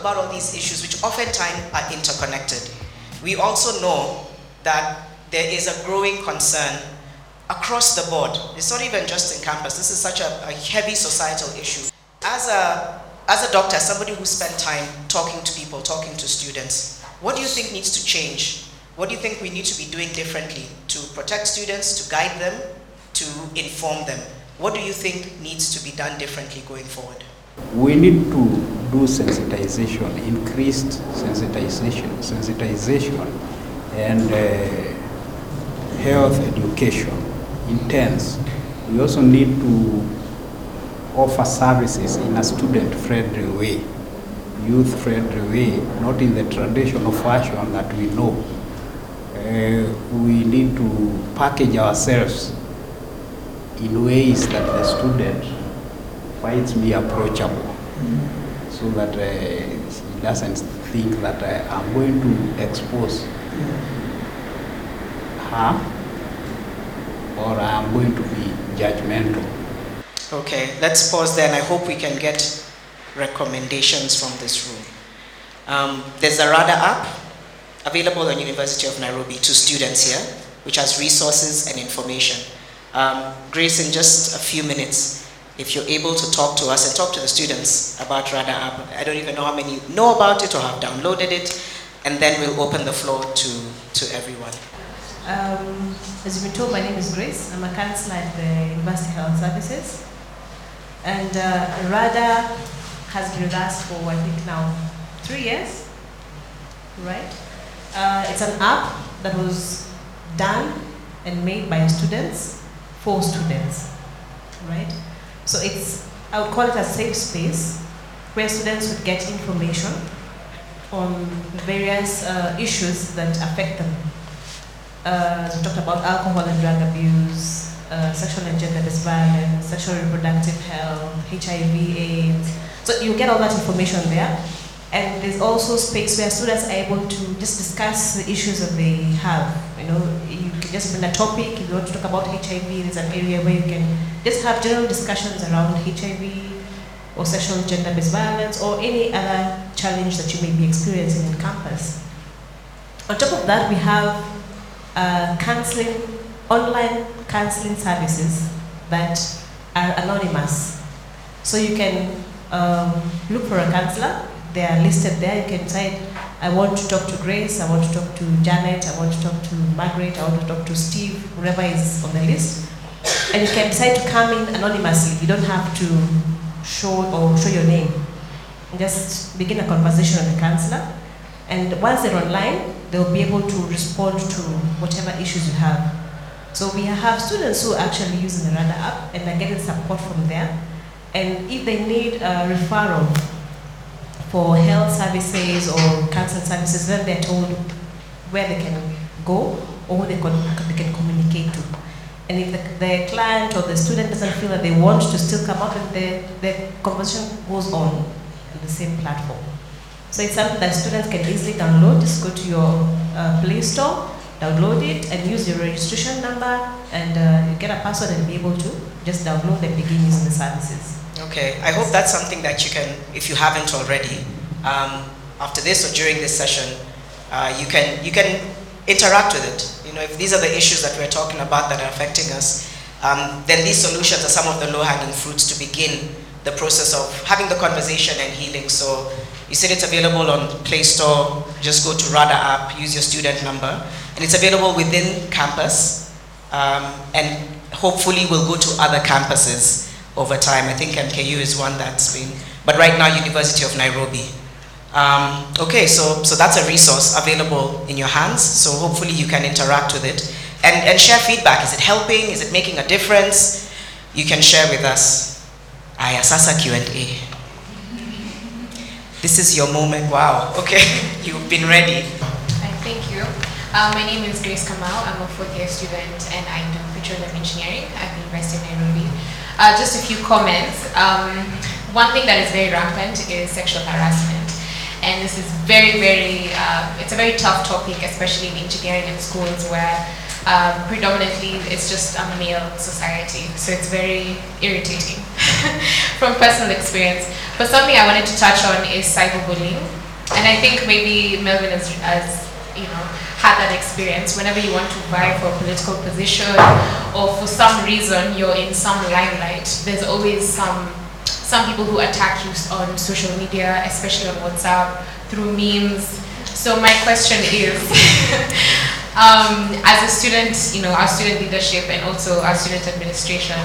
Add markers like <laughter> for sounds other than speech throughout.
about all these issues, which oftentimes are interconnected, we also know that there is a growing concern across the board. It's not even just in campus. This is such a, a heavy societal issue. As a, as a doctor, somebody who spent time talking to people, talking to students, what do you think needs to change? What do you think we need to be doing differently to protect students, to guide them, to inform them? What do you think needs to be done differently going forward? We need to do sensitization, increased sensitization, sensitization, and uh, health education intense. We also need to offer services in a student-friendly way, youth-friendly way, not in the traditional fashion that we know. Uh, we need to package ourselves in ways that the student finds me approachable so that uh, he doesn't think that uh, I'm going to expose her or I'm going to be judgmental. Okay, let's pause there and I hope we can get recommendations from this room. Um, there's a RADA app available on University of Nairobi to students here, which has resources and information. Um, Grace, in just a few minutes, if you're able to talk to us and talk to the students about RADA app, I don't even know how many know about it or have downloaded it, and then we'll open the floor to, to everyone. Um, as you've been told, my name is Grace. I'm a counselor at the University Health Services. And uh, RADA has been with us for, I think, now three years, right? Uh, it's an app that was done and made by students for students, right? So it's, I would call it a safe space where students would get information on various uh, issues that affect them uh, we talked about alcohol and drug abuse, uh, sexual and gender-based violence, sexual reproductive health, HIV, AIDS. So you get all that information there. And there's also space where students are able to just discuss the issues that they have. Know, you can just bring a topic. If you want to talk about HIV, there's an area where you can just have general discussions around HIV or sexual gender-based violence or any other challenge that you may be experiencing in campus. On top of that, we have uh, counseling, online counseling services that are anonymous. So you can um, look for a counselor. They are listed there. You can say, I want to talk to Grace, I want to talk to Janet, I want to talk to Margaret, I want to talk to Steve, whoever is on the list. And you can decide to come in anonymously. You don't have to show or show your name. Just begin a conversation with the counselor. And once they're online, they'll be able to respond to whatever issues you have. So we have students who are actually using the RADA app and are getting support from there. And if they need a referral for health services or cancer services, then they're told where they can go or who they can, they can communicate to. And if the, the client or the student doesn't feel that they want to still come up, then the, the conversation goes on on the same platform. So it's something that students can easily download. Just go to your uh, Play Store, download it, and use your registration number, and uh, you get a password and be able to just download and begin using the services. Okay, I hope that's something that you can, if you haven't already, um, after this or during this session, uh, you can you can interact with it. You know, if these are the issues that we're talking about that are affecting us, um, then these solutions are some of the low-hanging fruits to begin the process of having the conversation and healing. So you said it's available on Play Store. Just go to RADA app, use your student number, and it's available within campus, um, and hopefully will go to other campuses over time. I think MKU is one that's been, but right now University of Nairobi. Um, okay, so so that's a resource available in your hands. So hopefully you can interact with it and and share feedback. Is it helping? Is it making a difference? You can share with us. Aya sasa Q&A. This is your moment. Wow. Okay. <laughs> You've been ready. Thank you. Uh, my name is Grace Kamau. I'm a fourth year student and I do petroleum engineering at the University of Nairobi. Uh, just a few comments. Um, one thing that is very rampant is sexual harassment. And this is very, very, uh, it's a very tough topic, especially in engineering and schools where um, predominantly it's just a male society. So it's very irritating. <laughs> from personal experience. But something I wanted to touch on is cyberbullying. And I think maybe Melvin has, has had that experience. Whenever you want to vie for a political position or for some reason you're in some limelight, there's always some some people who attack you on social media, especially on WhatsApp, through memes. So my question is, <laughs> um, as a student, you know, our student leadership and also our student administration,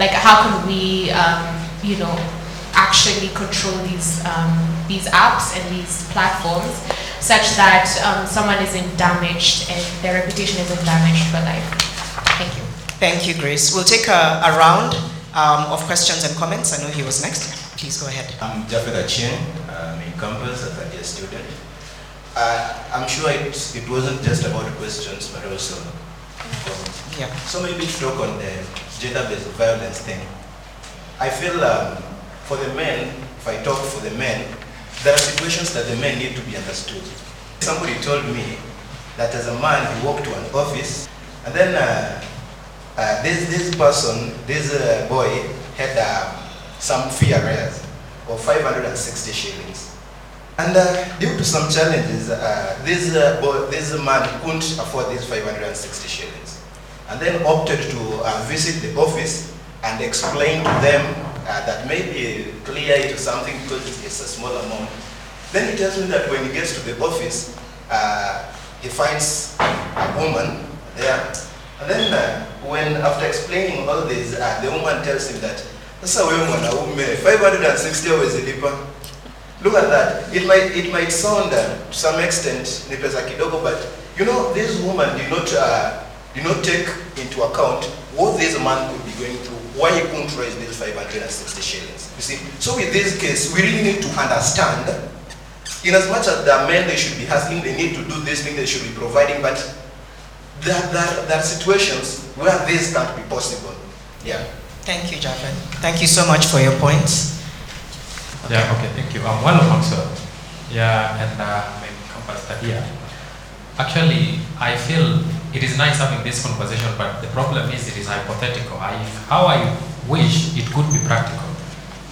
like how can we, um, you know, actually control these um, these apps and these platforms such that um, someone isn't damaged and their reputation isn't damaged for life. Thank you. Thank you, Grace. We'll take a, a round um, of questions and comments. I know he was next. Please go ahead. I'm Jafet Achin, I'm in campus, a third year student. Uh, I'm sure it, it wasn't just about questions, but also Yeah. So maybe to talk on the gender-based violence thing. I feel um, for the men, if I talk for the men, there are situations that the men need to be understood. Somebody told me that as a man, he walked to an office, and then uh, uh, this, this person, this uh, boy, had um, some fee arrears of 560 shillings. And uh, due to some challenges, uh, this, uh, boy, this man couldn't afford these 560 shillings. And then opted to uh, visit the office and explain to them uh, that maybe clear it or something because it's a small amount. Then he tells me that when he gets to the office, uh, he finds a woman there. And then uh, when, after explaining all this, uh, the woman tells him that, sasa wewe mwanaume, 560 hawezi lipa. Look at that. It might, it might sound uh, to some extent but you know, this woman did not, uh, did not take into account what this man could be why he couldn't raise these 560 shillings. You see, so with this case, we really need to understand, in as much as the men they should be asking, they need to do this thing, they should be providing, but there, there, there are situations where this can't be possible. Yeah. Thank you, Jafet. Thank you so much for your points. Yeah, okay, thank you. I'm one of answer. Yeah, and uh, I'm in campus third. Actually, I feel it is nice having this conversation, but the problem is it is hypothetical. I, how I wish it could be practical.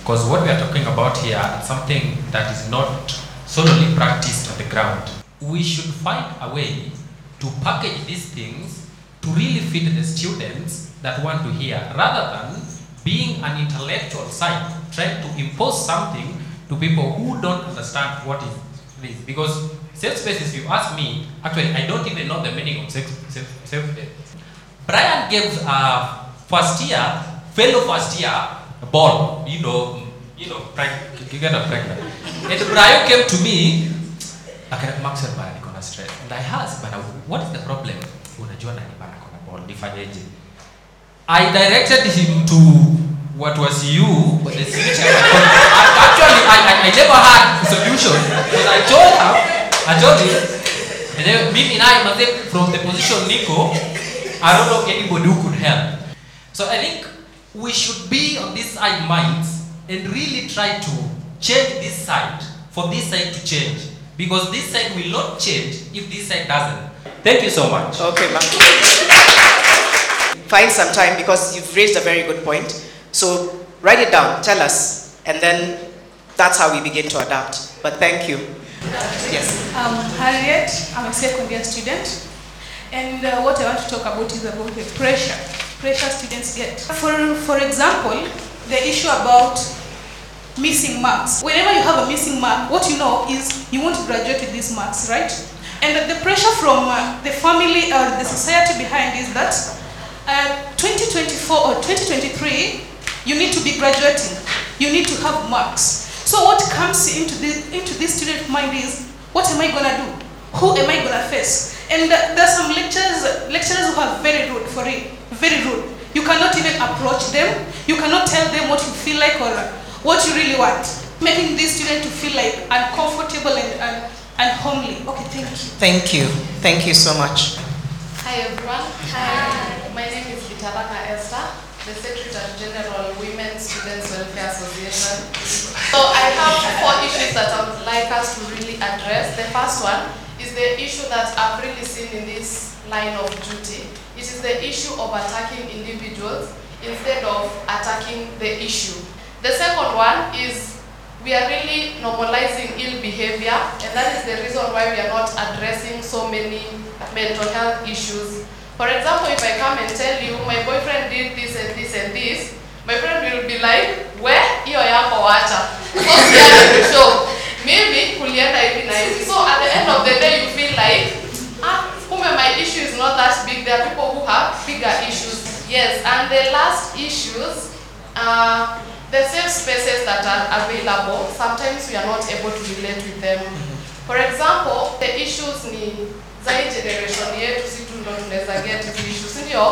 Because what we are talking about here is something that is not solely practiced on the ground. We should find a way to package these things to really fit the students that want to hear, rather than being an intellectual side, trying to impose something to people who don't understand what is this. Because safe spaces, if you ask me, actually, I don't even know the meaning of safe, safe, space. Brian gave a first year, fellow first year, a ball, you know, you know, preg- you get a pregnant. And Brian came to me, akana Maxwell bana niko na stress. And I asked, bana, what is the problem? Unajua nani bana kona ball, nifanyeje? I directed him to what was you. Actually, I, I, I never had a solution because I told her, I told him, and then mimi naye maze from the position Nico, I don't know anybody who could help. So I think we should be on this side minds and really try to change this side for this side to change because this side will not change if this side doesn't. Thank you so much. Okay, ma'am. Find some time because you've raised a very good point. So write it down, tell us, and then that's how we begin to adapt. But thank you. Yes. I'm Harriet, I'm a second year student. And uh, what I want to talk about is about the pressure, pressure students get. For, for example, the issue about missing marks. Whenever you have a missing mark, what you know is you won't graduate with these marks, right? And the pressure from uh, the family or the society behind is that uh, 2024 or 2023, you need to be graduating. You need to have marks. So what comes into the into this student mind is, what am I gonna do? Who am I gonna face? And uh, there's some lecturers lecturers who are very rude for it, very rude. You cannot even approach them. You cannot tell them what you feel like or what you really want, making this student to feel like uncomfortable and and, and homely. Okay, thank you. Thank you. Thank you so much. Hi everyone. Hi. My name is Kitabaka Esther, the Secretary General Women's Students Welfare Association. So I have four issues that I would like us to really address. The first one is the issue that I've really seen in this line of duty. It is the issue of attacking individuals instead of attacking the issue. The second one is we are really normalizing ill behavior, and that is the reason why we are not addressing so many mental health issues. For example, if I come and tell you my boyfriend did this and this and this, my friend will be like, where hiyo yako wacha. So. Maybe kulienda hivi na. So at the end of the day you feel like, ah, my issue is not that big. There are people who have bigger issues. Yes, and the last issues, uh, the safe spaces that are available, sometimes we are not able to relate with them. For example, the issues hii generation ndo tunaweza get issue, si ndio?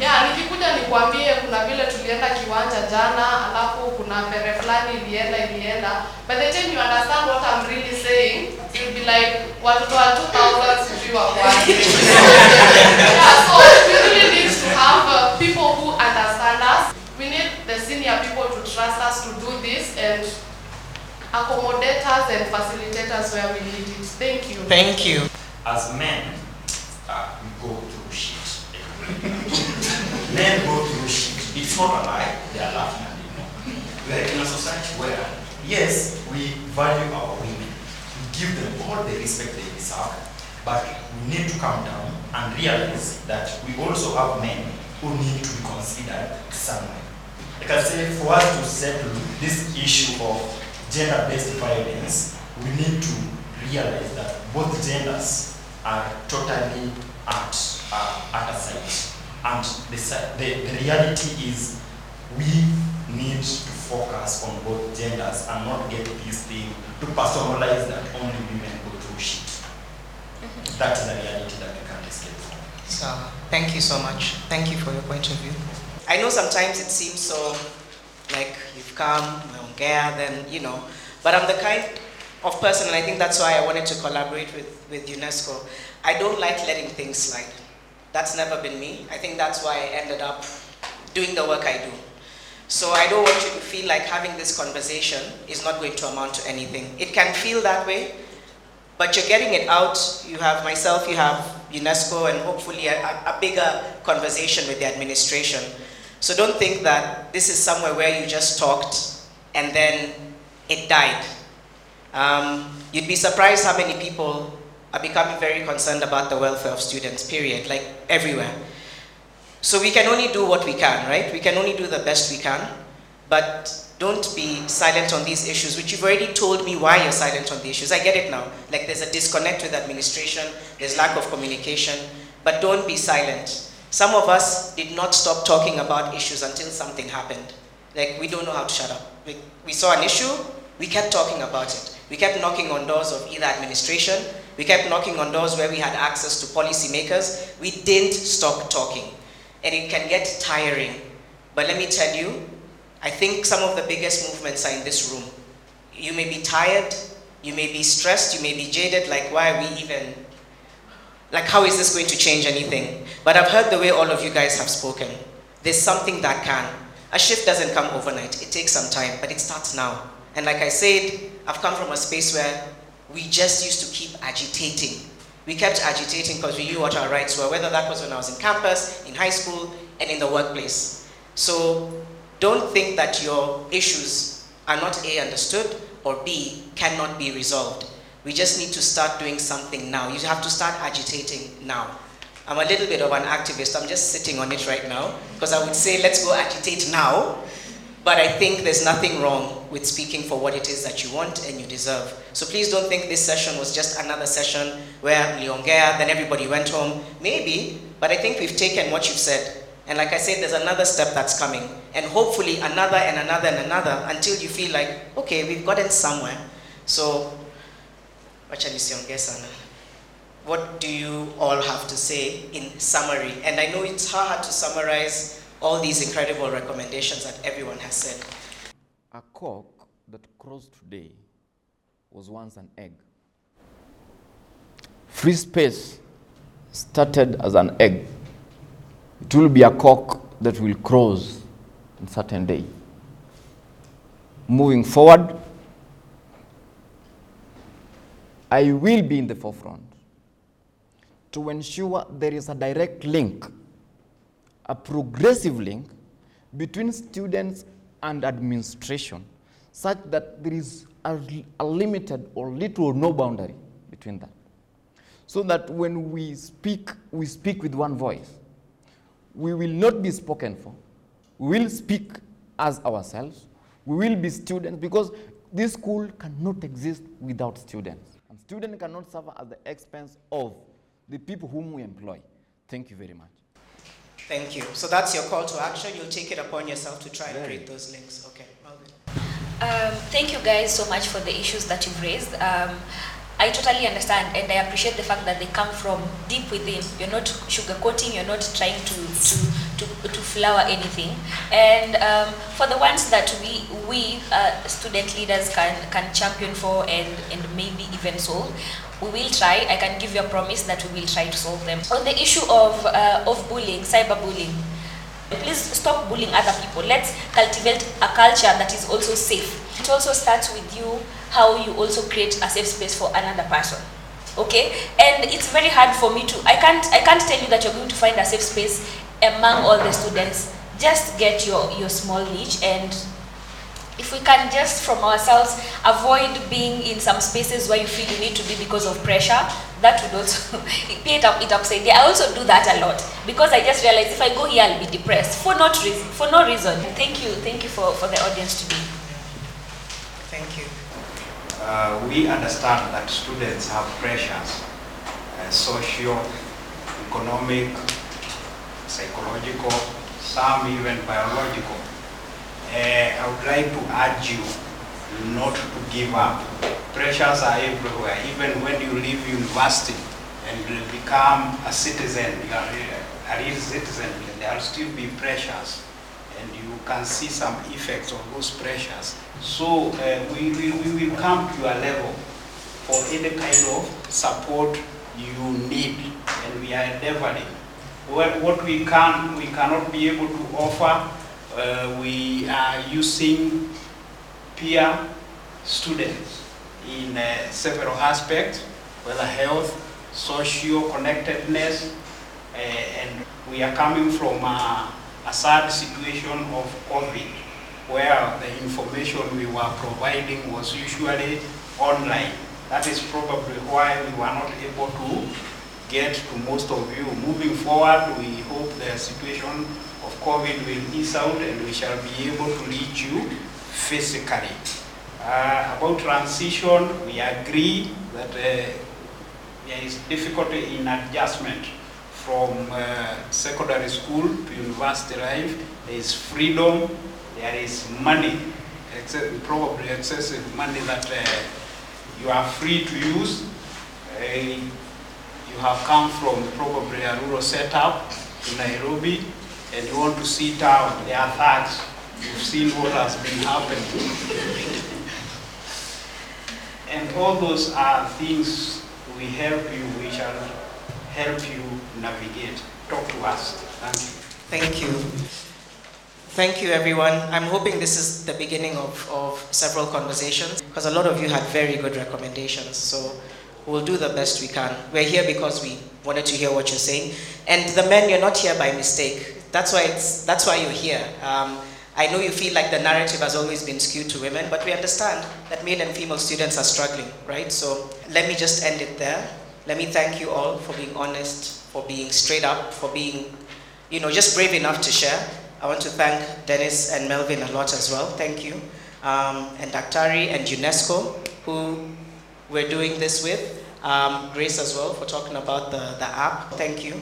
Yeah, nikikuja nikwambie kuna vile tulienda kiwanja jana, alafu kuna pere fulani ilienda ilienda. By the time you understand what I'm really saying, you'll be like, watoto wa 2000 sijui wa kwani. <laughs> Yeah, so we really need to have uh, people who understand us. We need the senior people to trust us to do this and accommodate us and facilitate us where we need it. Thank you. Thank you. as men, not a lie, they are laughing at you. We're in a society where, yes, we value our women, we give them all the respect they deserve, but we need to come down and realize that we also have men who need to be considered somewhere. Like I say, for us to settle this issue of gender-based violence, we need to realize that both genders are totally at, uh, at a site. And the, the, the reality is we need to focus on both genders and not get this thing to personalize that only women go through shit. Mm-hmm. That is the reality that we can't escape from. So, thank you so much. Thank you for your point of view. I know sometimes it seems so like you've come, umeongea, then, you know, but I'm the kind of person, and I think that's why I wanted to collaborate with, with UNESCO. I don't like letting things slide. That's never been me. I think that's why I ended up doing the work I do. So I don't want you to feel like having this conversation is not going to amount to anything. It can feel that way, but you're getting it out. You have myself, you have UNESCO, and hopefully a, a bigger conversation with the administration. So don't think that this is somewhere where you just talked and then it died. Um, you'd be surprised how many people are becoming very concerned about the welfare of students, period, like everywhere. So we can only do what we can, right? We can only do the best we can, but don't be silent on these issues, which you've already told me why you're silent on the issues. I get it now. Like there's a disconnect with administration, there's lack of communication, but don't be silent. Some of us did not stop talking about issues until something happened. Like we don't know how to shut up. We, we saw an issue, we kept talking about it. We kept knocking on doors of either administration, we kept knocking on doors where we had access to policymakers. We didn't stop talking. And it can get tiring. But let me tell you, I think some of the biggest movements are in this room. You may be tired, you may be stressed, you may be jaded, like why are we even, like how is this going to change anything? But I've heard the way all of you guys have spoken. There's something that can. A shift doesn't come overnight, it takes some time, but it starts now. And like I said, I've come from a space where we just used to keep agitating. We kept agitating because we knew what our rights were, whether that was when I was in campus, in high school, and in the workplace. So don't think that your issues are not A, understood, or B, cannot be resolved. We just need to start doing something now. You have to start agitating now. I'm a little bit of an activist. I'm just sitting on it right now because I would say, let's go agitate now. But I think there's nothing wrong with speaking for what it is that you want and you deserve. So please don't think this session was just another session where Liongea, then everybody went home. Maybe, but I think we've taken what you've said. And like I said, there's another step that's coming. And hopefully another and another and another until you feel like, okay, we've gotten somewhere. So. What do you all have to say in summary? And I know it's hard to summarize all these incredible recommendations that everyone has said. A cock that crows today was once an egg. Free space started as an egg. It will be a cock that will crows in certain day. Moving forward, I will be in the forefront to ensure there is a direct link, a progressive link between students and administration such that there is a, a limited or little or no boundary between that. So that when we speak, we speak with one voice. We will not be spoken for. We will speak as ourselves. We will be students because this school cannot exist without students. And students cannot suffer at the expense of the people whom we employ. Thank you very much. Thank you. So that's your call to action. You'll take it upon yourself to try and create those links. Okay, Melvin. Um, thank you guys so much for the issues that you've raised. Um, I totally understand and I appreciate the fact that they come from deep within. You're not sugarcoating, you're not trying to, to, to, to flower anything. And um, for the ones that we, we uh, student leaders can, can champion for and, and maybe even solve, we will try. I can give you a promise that we will try to solve them. On the issue of, uh, of bullying, cyberbullying, please stop bullying other people. Let's cultivate a culture that is also safe. It also starts with you, how you also create a safe space for another person. Okay? And it's very hard for me to, I can't, I can't tell you that you're going to find a safe space among all the students. Just get your, your small niche and if we can just from ourselves avoid being in some spaces where you feel you need to be because of pressure, that would also <laughs> it up it upside down. I also do that a lot because I just realize if I go here I'll be depressed for not reason for no reason. Thank you, thank you for, for the audience today. Thank you. Uh, we understand that students have pressures, uh, social, economic, psychological, some even biological. Uh, I would like to urge you not to give up. Pressures are everywhere. Even when you leave university and become a citizen, you are a real citizen, there will still be pressures and you can see some effects of those pressures. So uh, we, we, we will come to your level for any kind of support you need and we are endeavoring. What, we can, we cannot be able to offer, uh, we are using peer students in uh, several aspects, whether health, social connectedness, uh, and we are coming from a, a sad situation of COVID, where the information we were providing was usually online. That is probably why we were not able to get to most of you. Moving forward, we hope the situation of COVID will ease out and we shall be able to reach you physically. Uh, about transition, we agree that uh, there is difficulty in adjustment from uh, secondary school to university life. There is freedom, there is money, except, probably excessive money that uh, you are free to use. You have come from probably a rural setup to Nairobi and you want to see there are thugs. You've seen what has been happening. and all those are things we help you, we shall help you navigate. Talk to us. Thank you. Thank you. Thank you, everyone. I'm hoping this is the beginning of, of several conversations because a lot of you had very good recommendations. So we'll do the best we can. We're here because we wanted to hear what you're saying. And the men, you're not here by mistake. That's why, it's, that's why you're here. Um, I know you feel like the narrative has always been skewed to women, but we understand that male and female students are struggling, right? So let me just end it there. Let me thank you all for being honest, for being straight up, for being, you know, just brave enough to share. I want to thank Dennis and Melvin a lot as well. Thank you. Um, and Daktari and UNESCO, who we're doing this with. Um, Grace as well for talking about the, the app. Thank you.